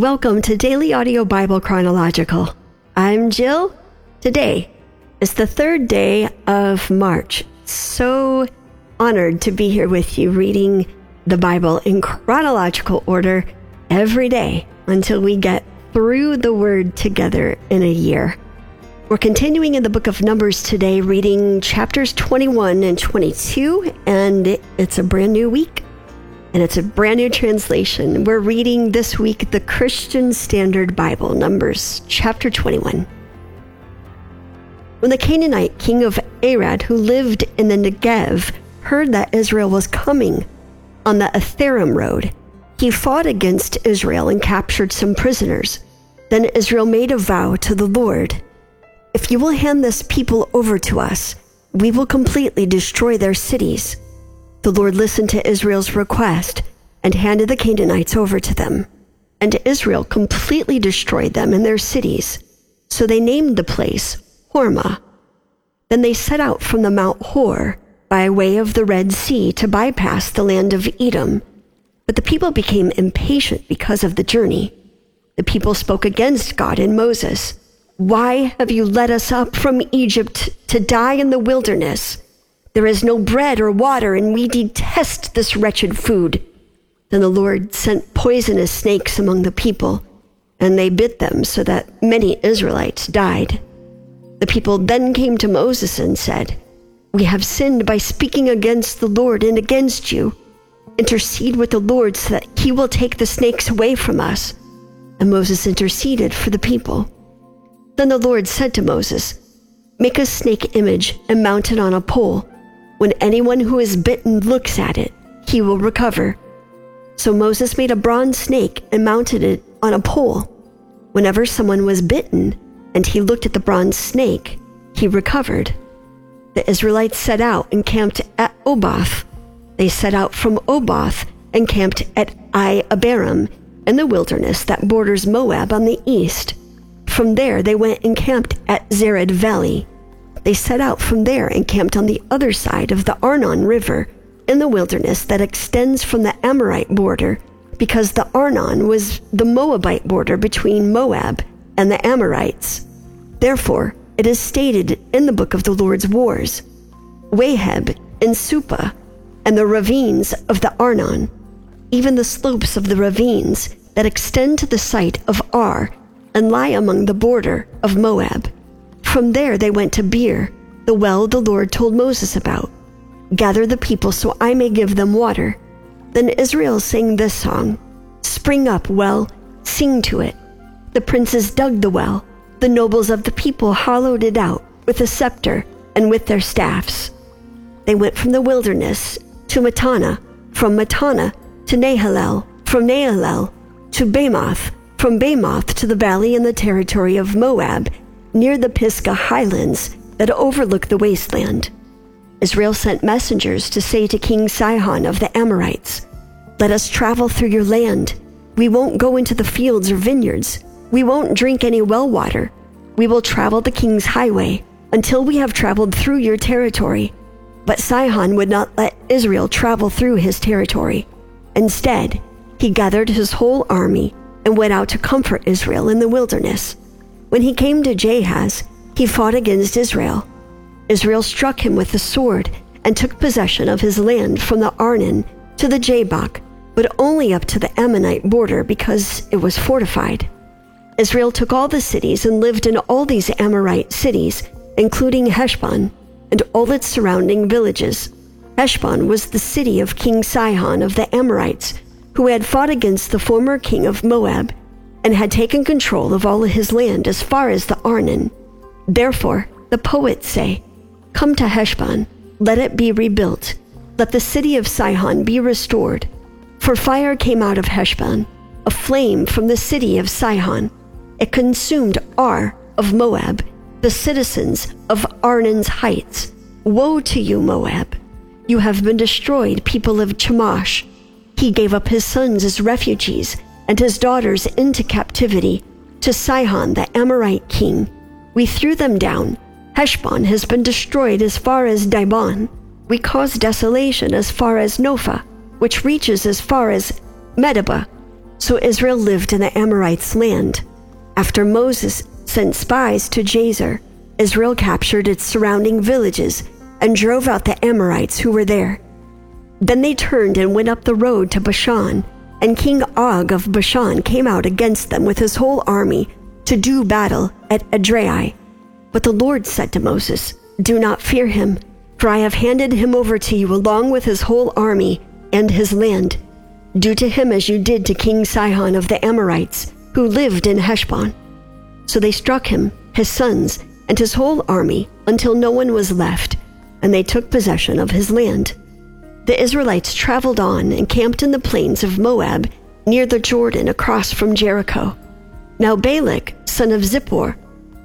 Welcome to Daily Audio Bible Chronological. I'm Jill. Today is the third day of March. So honored to be here with you reading the Bible in chronological order every day until we get through the Word together in a year. We're continuing in the book of Numbers today, reading chapters 21 and 22, and it's a brand new week and it's a brand new translation. We're reading this week the Christian Standard Bible, Numbers chapter 21. When the Canaanite king of Arad, who lived in the Negev, heard that Israel was coming on the Atharim road, he fought against Israel and captured some prisoners. Then Israel made a vow to the Lord If you will hand this people over to us, we will completely destroy their cities. The Lord listened to Israel's request and handed the Canaanites over to them. And Israel completely destroyed them and their cities. So they named the place Hormah. Then they set out from the Mount Hor by way of the Red Sea to bypass the land of Edom. But the people became impatient because of the journey. The people spoke against God and Moses. Why have you led us up from Egypt to die in the wilderness? There is no bread or water, and we detest this wretched food. Then the Lord sent poisonous snakes among the people, and they bit them so that many Israelites died. The people then came to Moses and said, We have sinned by speaking against the Lord and against you. Intercede with the Lord so that he will take the snakes away from us. And Moses interceded for the people. Then the Lord said to Moses, Make a snake image and mount it on a pole. When anyone who is bitten looks at it, he will recover. So Moses made a bronze snake and mounted it on a pole. Whenever someone was bitten and he looked at the bronze snake, he recovered. The Israelites set out and camped at Oboth. They set out from Oboth and camped at Iye-abarim in the wilderness that borders Moab on the east. From there, they went and camped at Zered Valley. They set out from there and camped on the other side of the Arnon River in the wilderness that extends from the Amorite border, because the Arnon was the Moabite border between Moab and the Amorites. Therefore, it is stated in the book of the Lord's wars Waheb and Suphah, and the ravines of the Arnon, even the slopes of the ravines that extend to the site of Ar and lie among the border of Moab. From there they went to Beer, the well the Lord told Moses about. Gather the people so I may give them water. Then Israel sang this song Spring up, well, sing to it. The princes dug the well. The nobles of the people hollowed it out with a scepter and with their staffs. They went from the wilderness to Mattanah, from Mattanah to Nahaliel, from Nahaliel to Bamoth, from Bamoth to the valley in the territory of Moab near the Pisgah highlands that overlook the wasteland. Israel sent messengers to say to King Sihon of the Amorites, Let us travel through your land. We won't go into the fields or vineyards. We won't drink any well water. We will travel the king's highway until we have traveled through your territory. But Sihon would not let Israel travel through his territory. Instead, he gathered his whole army and went out to comfort Israel in the wilderness. When he came to Jahaz, he fought against Israel. Israel struck him with the sword and took possession of his land from the Arnon to the Jabbok, but only up to the Ammonite border because it was fortified. Israel took all the cities and lived in all these Amorite cities, including Heshbon and all its surrounding villages. Heshbon was the city of King Sihon of the Amorites, who had fought against the former king of Moab and had taken control of all his land as far as the Arnon. Therefore, the poets say, Come to Heshbon, let it be rebuilt, let the city of Sihon be restored. For fire came out of Heshbon, a flame from the city of Sihon. It consumed Ar of Moab, the citizens of Arnon's heights. Woe to you, Moab! You have been destroyed, people of Chemosh. He gave up his sons as refugees and his daughters into captivity to Sihon the Amorite king. We threw them down. Heshbon has been destroyed as far as Dibon. We caused desolation as far as Nophah, which reaches as far as Medeba. So Israel lived in the Amorites' land. After Moses sent spies to Jazer, Israel captured its surrounding villages and drove out the Amorites who were there. Then they turned and went up the road to Bashan, and King Og of Bashan came out against them with his whole army to do battle at Edrei. But the Lord said to Moses, Do not fear him, for I have handed him over to you along with his whole army and his land. Do to him as you did to King Sihon of the Amorites, who lived in Heshbon. So they struck him, his sons, and his whole army until no one was left, and they took possession of his land. The Israelites traveled on and camped in the plains of Moab near the Jordan across from Jericho. Now Balak, son of Zippor,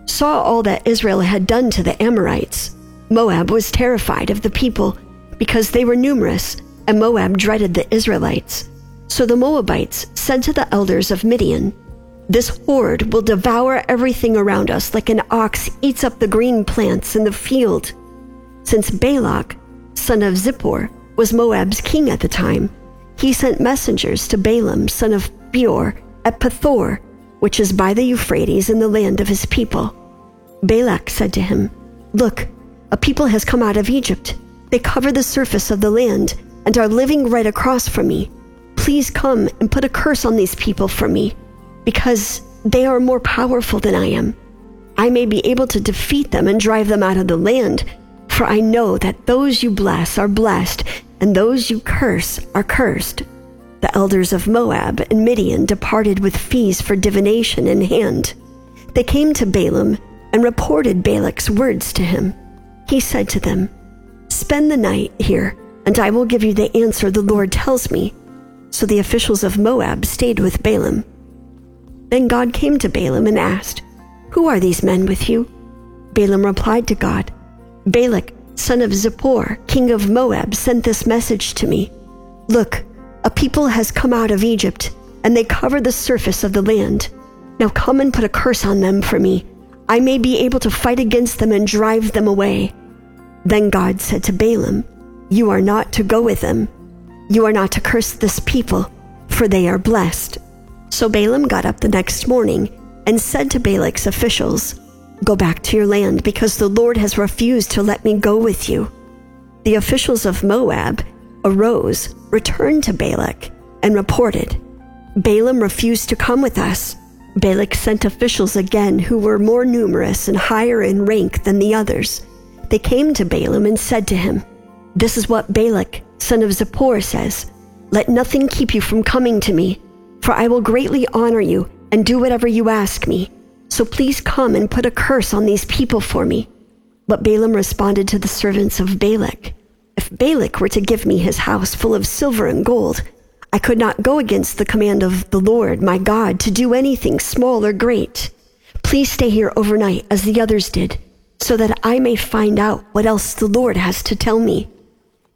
saw all that Israel had done to the Amorites. Moab was terrified of the people because they were numerous, and Moab dreaded the Israelites. So the Moabites said to the elders of Midian, This horde will devour everything around us like an ox eats up the green plants in the field. Since Balak, son of Zippor, was Moab's king at the time, he sent messengers to Balaam, son of Beor, at Pethor, which is by the Euphrates in the land of his people. Balak said to him, Look, a people has come out of Egypt. They cover the surface of the land and are living right across from me. Please come and put a curse on these people for me, because they are more powerful than I am. I may be able to defeat them and drive them out of the land, for I know that those you bless are blessed, and those you curse are cursed. The elders of Moab and Midian departed with fees for divination in hand. They came to Balaam and reported Balak's words to him. He said to them, Spend the night here, and I will give you the answer the Lord tells me. So the officials of Moab stayed with Balaam. Then God came to Balaam and asked, Who are these men with you? Balaam replied to God, Balak, son of Zippor, king of Moab, sent this message to me Look, a people has come out of Egypt, and they cover the surface of the land. Now come and put a curse on them for me. I may be able to fight against them and drive them away. Then God said to Balaam, You are not to go with them. You are not to curse this people, for they are blessed. So Balaam got up the next morning and said to Balak's officials, Go back to your land, because the Lord has refused to let me go with you. The officials of Moab arose, returned to Balak, and reported, Balaam refused to come with us. Balak sent officials again who were more numerous and higher in rank than the others. They came to Balaam and said to him, This is what Balak, son of Zippor, says Let nothing keep you from coming to me, for I will greatly honor you and do whatever you ask me. So please come and put a curse on these people for me. But Balaam responded to the servants of Balak If Balak were to give me his house full of silver and gold, I could not go against the command of the Lord my God to do anything small or great. Please stay here overnight as the others did, so that I may find out what else the Lord has to tell me.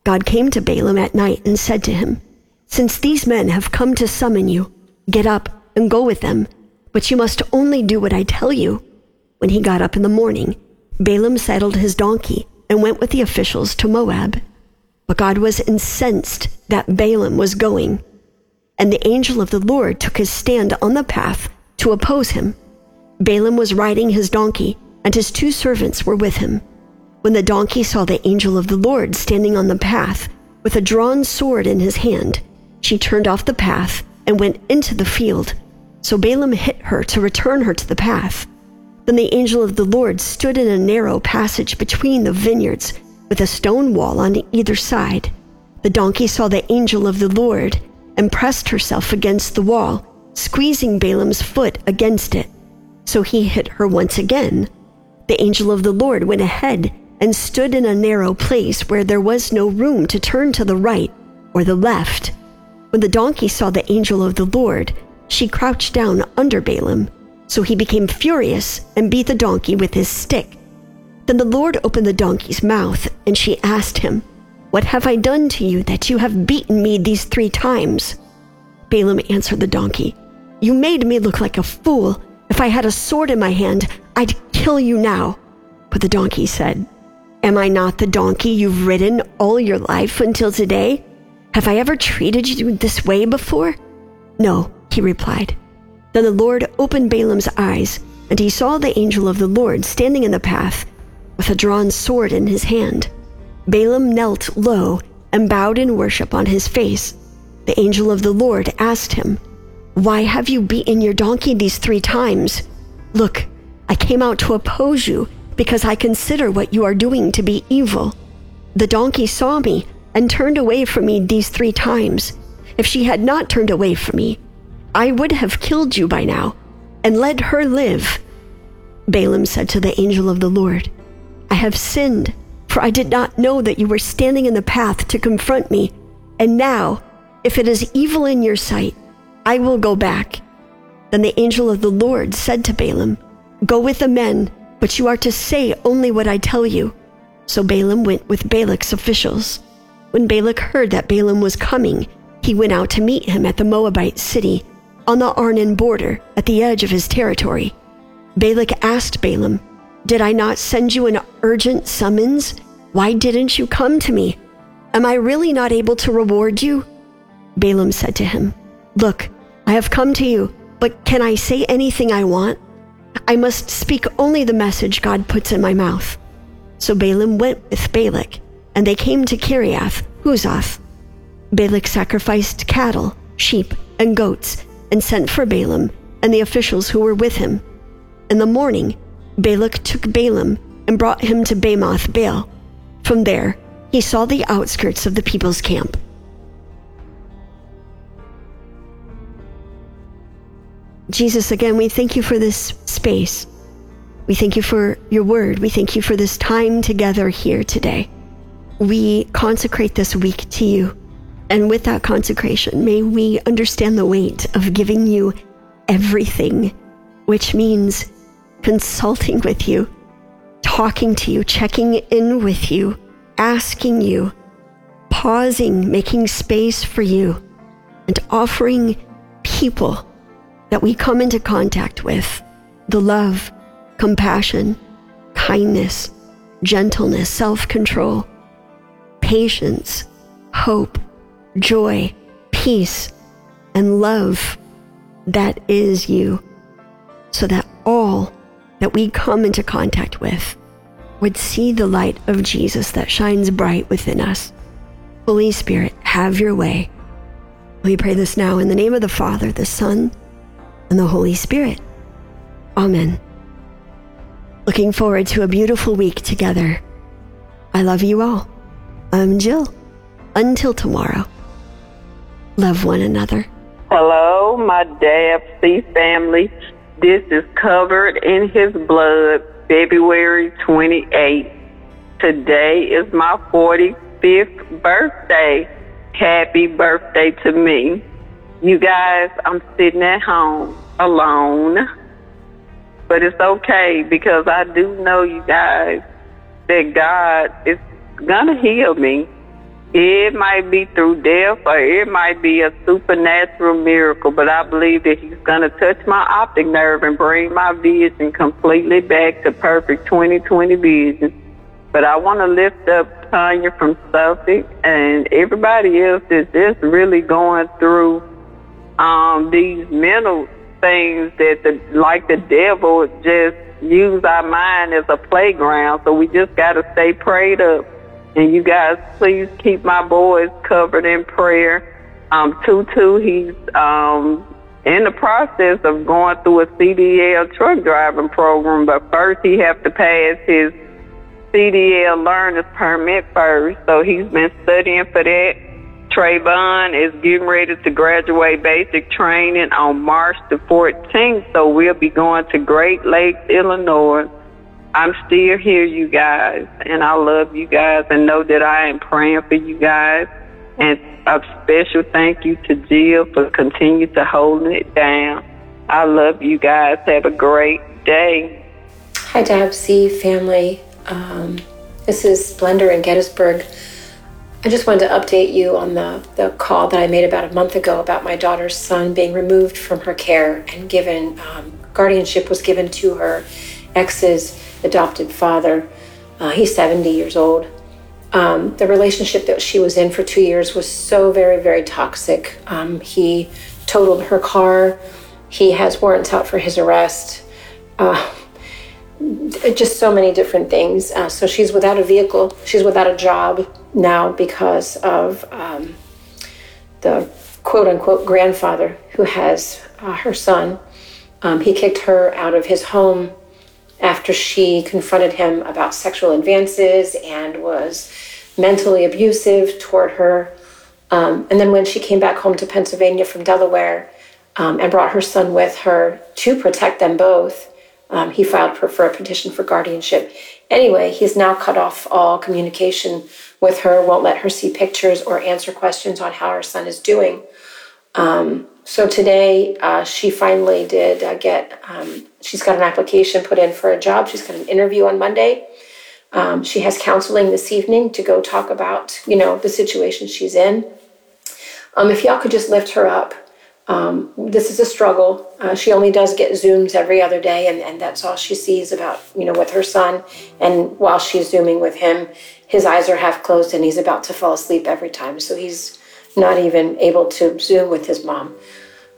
God came to Balaam at night and said to him, Since these men have come to summon you, get up and go with them but you must only do what I tell you. When he got up in the morning, Balaam saddled his donkey and went with the officials to Moab. But God was incensed that Balaam was going, and the angel of the Lord took his stand on the path to oppose him. Balaam was riding his donkey, and his two servants were with him. When the donkey saw the angel of the Lord standing on the path with a drawn sword in his hand, she turned off the path and went into the field so Balaam hit her to return her to the path. Then the angel of the Lord stood in a narrow passage between the vineyards with a stone wall on either side. The donkey saw the angel of the Lord and pressed herself against the wall, squeezing Balaam's foot against it. So he hit her once again. The angel of the Lord went ahead and stood in a narrow place where there was no room to turn to the right or the left. When the donkey saw the angel of the Lord, she crouched down under Balaam. So he became furious and beat the donkey with his stick. Then the Lord opened the donkey's mouth, and she asked him, What have I done to you that you have beaten me these three times? Balaam answered the donkey, You made me look like a fool. If I had a sword in my hand, I'd kill you now. But the donkey said, Am I not the donkey you've ridden all your life until today? Have I ever treated you this way before? No, he replied. Then the Lord opened Balaam's eyes, and he saw the angel of the Lord standing in the path with a drawn sword in his hand. Balaam knelt low and bowed in worship on his face. The angel of the Lord asked him, Why have you beaten your donkey these three times? Look, I came out to oppose you because I consider what you are doing to be evil. The donkey saw me and turned away from me these three times. If she had not turned away from me, I would have killed you by now and let her live. Balaam said to the angel of the Lord, I have sinned, for I did not know that you were standing in the path to confront me. And now, if it is evil in your sight, I will go back. Then the angel of the Lord said to Balaam, Go with the men but you are to say only what I tell you. So Balaam went with Balak's officials. When Balak heard that Balaam was coming, he went out to meet him at the Moabite city, on the Arnon border, at the edge of his territory. Balak asked Balaam, Did I not send you an urgent summons? Why didn't you come to me? Am I really not able to reward you? Balaam said to him, Look, I have come to you, but can I say anything I want? I must speak only the message God puts in my mouth. So Balaam went with Balak, and they came to Kiriath Huzoth. Balak sacrificed cattle, sheep, and goats, and sent for Balaam and the officials who were with him. In the morning, Balak took Balaam and brought him to Bamoth Baal. From there, he saw the outskirts of the people's camp. Jesus, again, we thank you for this space. We thank you for your word. We thank you for this time together here today. We consecrate this week to you. And with that consecration, may we understand the weight of giving you everything, which means consulting with you, talking to you, checking in with you, asking you, pausing, making space for you, and offering people that we come into contact with the love, compassion, kindness, gentleness, self control, patience, hope, joy, peace, and love that is you, so that all that we come into contact with would see the light of Jesus that shines bright within us. Holy Spirit, have your way. We pray this now in the name of the Father, the Son, and the Holy Spirit. Amen. Looking forward to a beautiful week together. I love you all. I'm Jill. Until tomorrow, love one another. Hello, my DABC family. This is covered in his blood, February 28th. Today is my 45th birthday. Happy birthday to me. You guys, I'm sitting at home alone, but it's okay because I do know you guys that God is gonna heal me. It might be through death or it might be a supernatural miracle, but I believe that He's gonna touch my optic nerve and bring my vision completely back to perfect 20/20 vision. But I want to lift up Tanya from Suffolk and everybody else that's just really going through um, these mental things that the like the devil just use our mind as a playground. So we just got to stay prayed up. And you guys, please keep my boys covered in prayer. Um, Tutu, he's um, in the process of going through a CDL truck driving program, but first he have to pass his CDL learner's permit first. So he's been studying for that. Trayvon is getting ready to graduate basic training on March the 14th, so we'll be going to Great Lakes, Illinois. I'm still here, you guys, and I love you guys and know that I am praying for you guys. And a special thank you to Jill for continuing to holding it down. I love you guys. Have a great day. Hi, Dabsy family. Um, this is Splendor in Gettysburg. I just wanted to update you on the, the call that I made about a month ago about my daughter's son being removed from her care and given um, guardianship was given to her ex's adopted father. Uh, he's 70 years old. Um, the relationship that she was in for two years was so very, very toxic. Um, he totaled her car. He has warrants out for his arrest. Uh, just so many different things. Uh, so she's without a vehicle. She's without a job now because of um, the quote unquote grandfather who has uh, her son. Um, he kicked her out of his home after she confronted him about sexual advances and was mentally abusive toward her. Um, and then when she came back home to Pennsylvania from Delaware um, and brought her son with her to protect them both, um, he filed for, for a petition for guardianship. Anyway, he's now cut off all communication with her, won't let her see pictures or answer questions on how her son is doing. Um, so today, uh, she finally did uh, get, um, she's got an application put in for a job. She's got an interview on Monday. Um, she has counseling this evening to go talk about, you know, the situation she's in. Um, if y'all could just lift her up. Um, this is a struggle. Uh, she only does get Zooms every other day, and, and that's all she sees about, you know, with her son. And while she's Zooming with him, his eyes are half closed and he's about to fall asleep every time. So he's not even able to Zoom with his mom.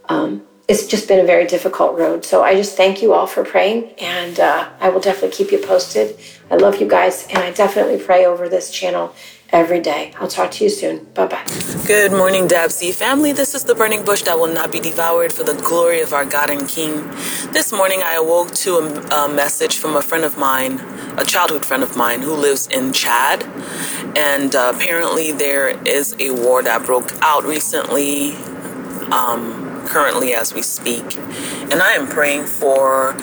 Um, it's just been a very difficult road. So I just thank you all for praying, and uh, I will definitely keep you posted. I love you guys, and I definitely pray over this channel every day. I'll talk to you soon. Bye bye. Good morning, Dabsy family. This is the burning bush that will not be devoured for the glory of our God and King. This morning, I awoke to a, a message from a friend of mine, a childhood friend of mine who lives in Chad. And uh, apparently, there is a war that broke out recently. Um, currently as we speak. And I am praying for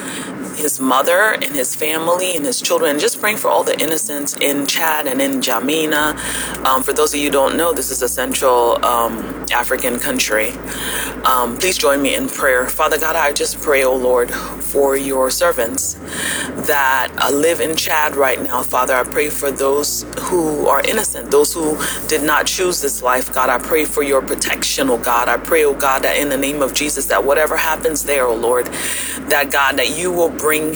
his mother and his family and his children, and just praying for all the innocents in Chad and in N'Djamena. Um, for those of you who don't know, this is a Central um, African country. Um, please join me in prayer. Father God, I just pray, oh Lord, for your servants that uh, live in Chad right now. Father, I pray for those who are innocent, those who did not choose this life. God, I pray for your protection, oh God. I pray, oh God, that in the name of Jesus, that whatever happens there, oh Lord, that God, that you will bring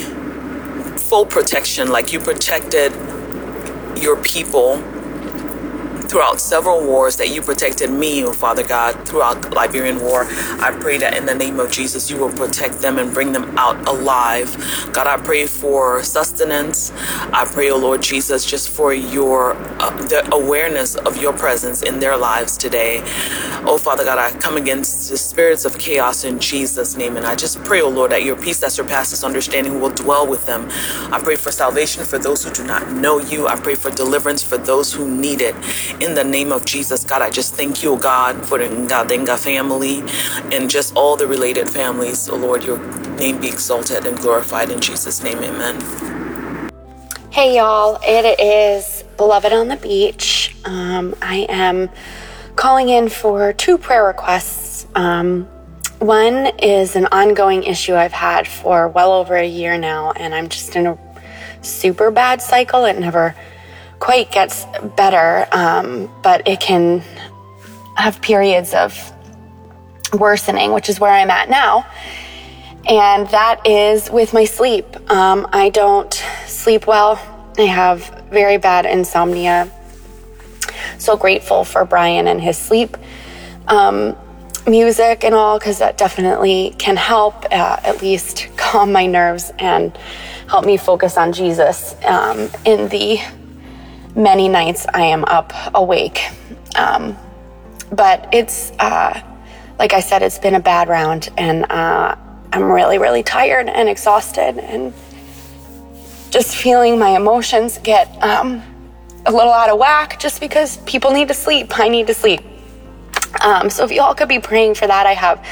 full protection like you protected your people throughout several wars that you protected me, oh Father God, throughout the Liberian War. I pray that in the name of Jesus, you will protect them and bring them out alive. God, I pray for sustenance. I pray, oh Lord Jesus, just for your uh, the awareness of your presence in their lives today. Oh Father God, I come against the spirits of chaos in Jesus' name, and I just pray, oh Lord, that your peace that surpasses understanding will dwell with them. I pray for salvation for those who do not know you. I pray for deliverance for those who need it in the name of Jesus, God, I just thank you, God, for the Ngadenga family and just all the related families. Oh, Lord, your name be exalted and glorified in Jesus' name. Amen. Hey, y'all. It is Beloved on the Beach. Um, I am calling in for two prayer requests. Um, one is an ongoing issue I've had for well over a year now, and I'm just in a super bad cycle. It never quite gets better, um, but it can have periods of worsening, which is where I'm at now. And that is with my sleep. Um, I don't sleep well. I have very bad insomnia. So grateful for Brian and his sleep um, music and all, because that definitely can help uh, at least calm my nerves and help me focus on Jesus um, in the many nights I am up awake. Um, but it's, uh, like I said, it's been a bad round, and uh, I'm really, really tired and exhausted, and just feeling my emotions get um, a little out of whack just because people need to sleep. I need to sleep. Um, so if you all could be praying for that, I have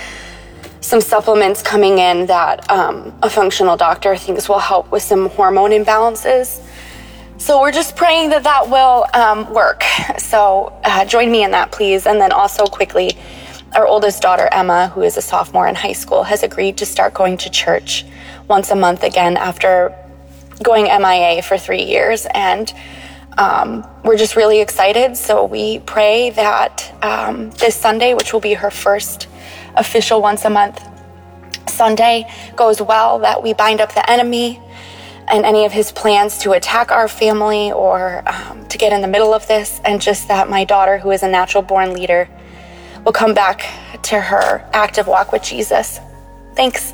some supplements coming in that um, a functional doctor thinks will help with some hormone imbalances. So we're just praying that that will um, work. So uh, join me in that, please. And then also quickly, our oldest daughter, Emma, who is a sophomore in high school, has agreed to start going to church once a month again after going MIA for three years. And um, we're just really excited. So we pray that um, this Sunday, which will be her first official once a month Sunday, goes well, that we bind up the enemy and any of his plans to attack our family or um, to get in the middle of this, and just that my daughter, who is a natural born leader, will come back to her active walk with Jesus. Thanks.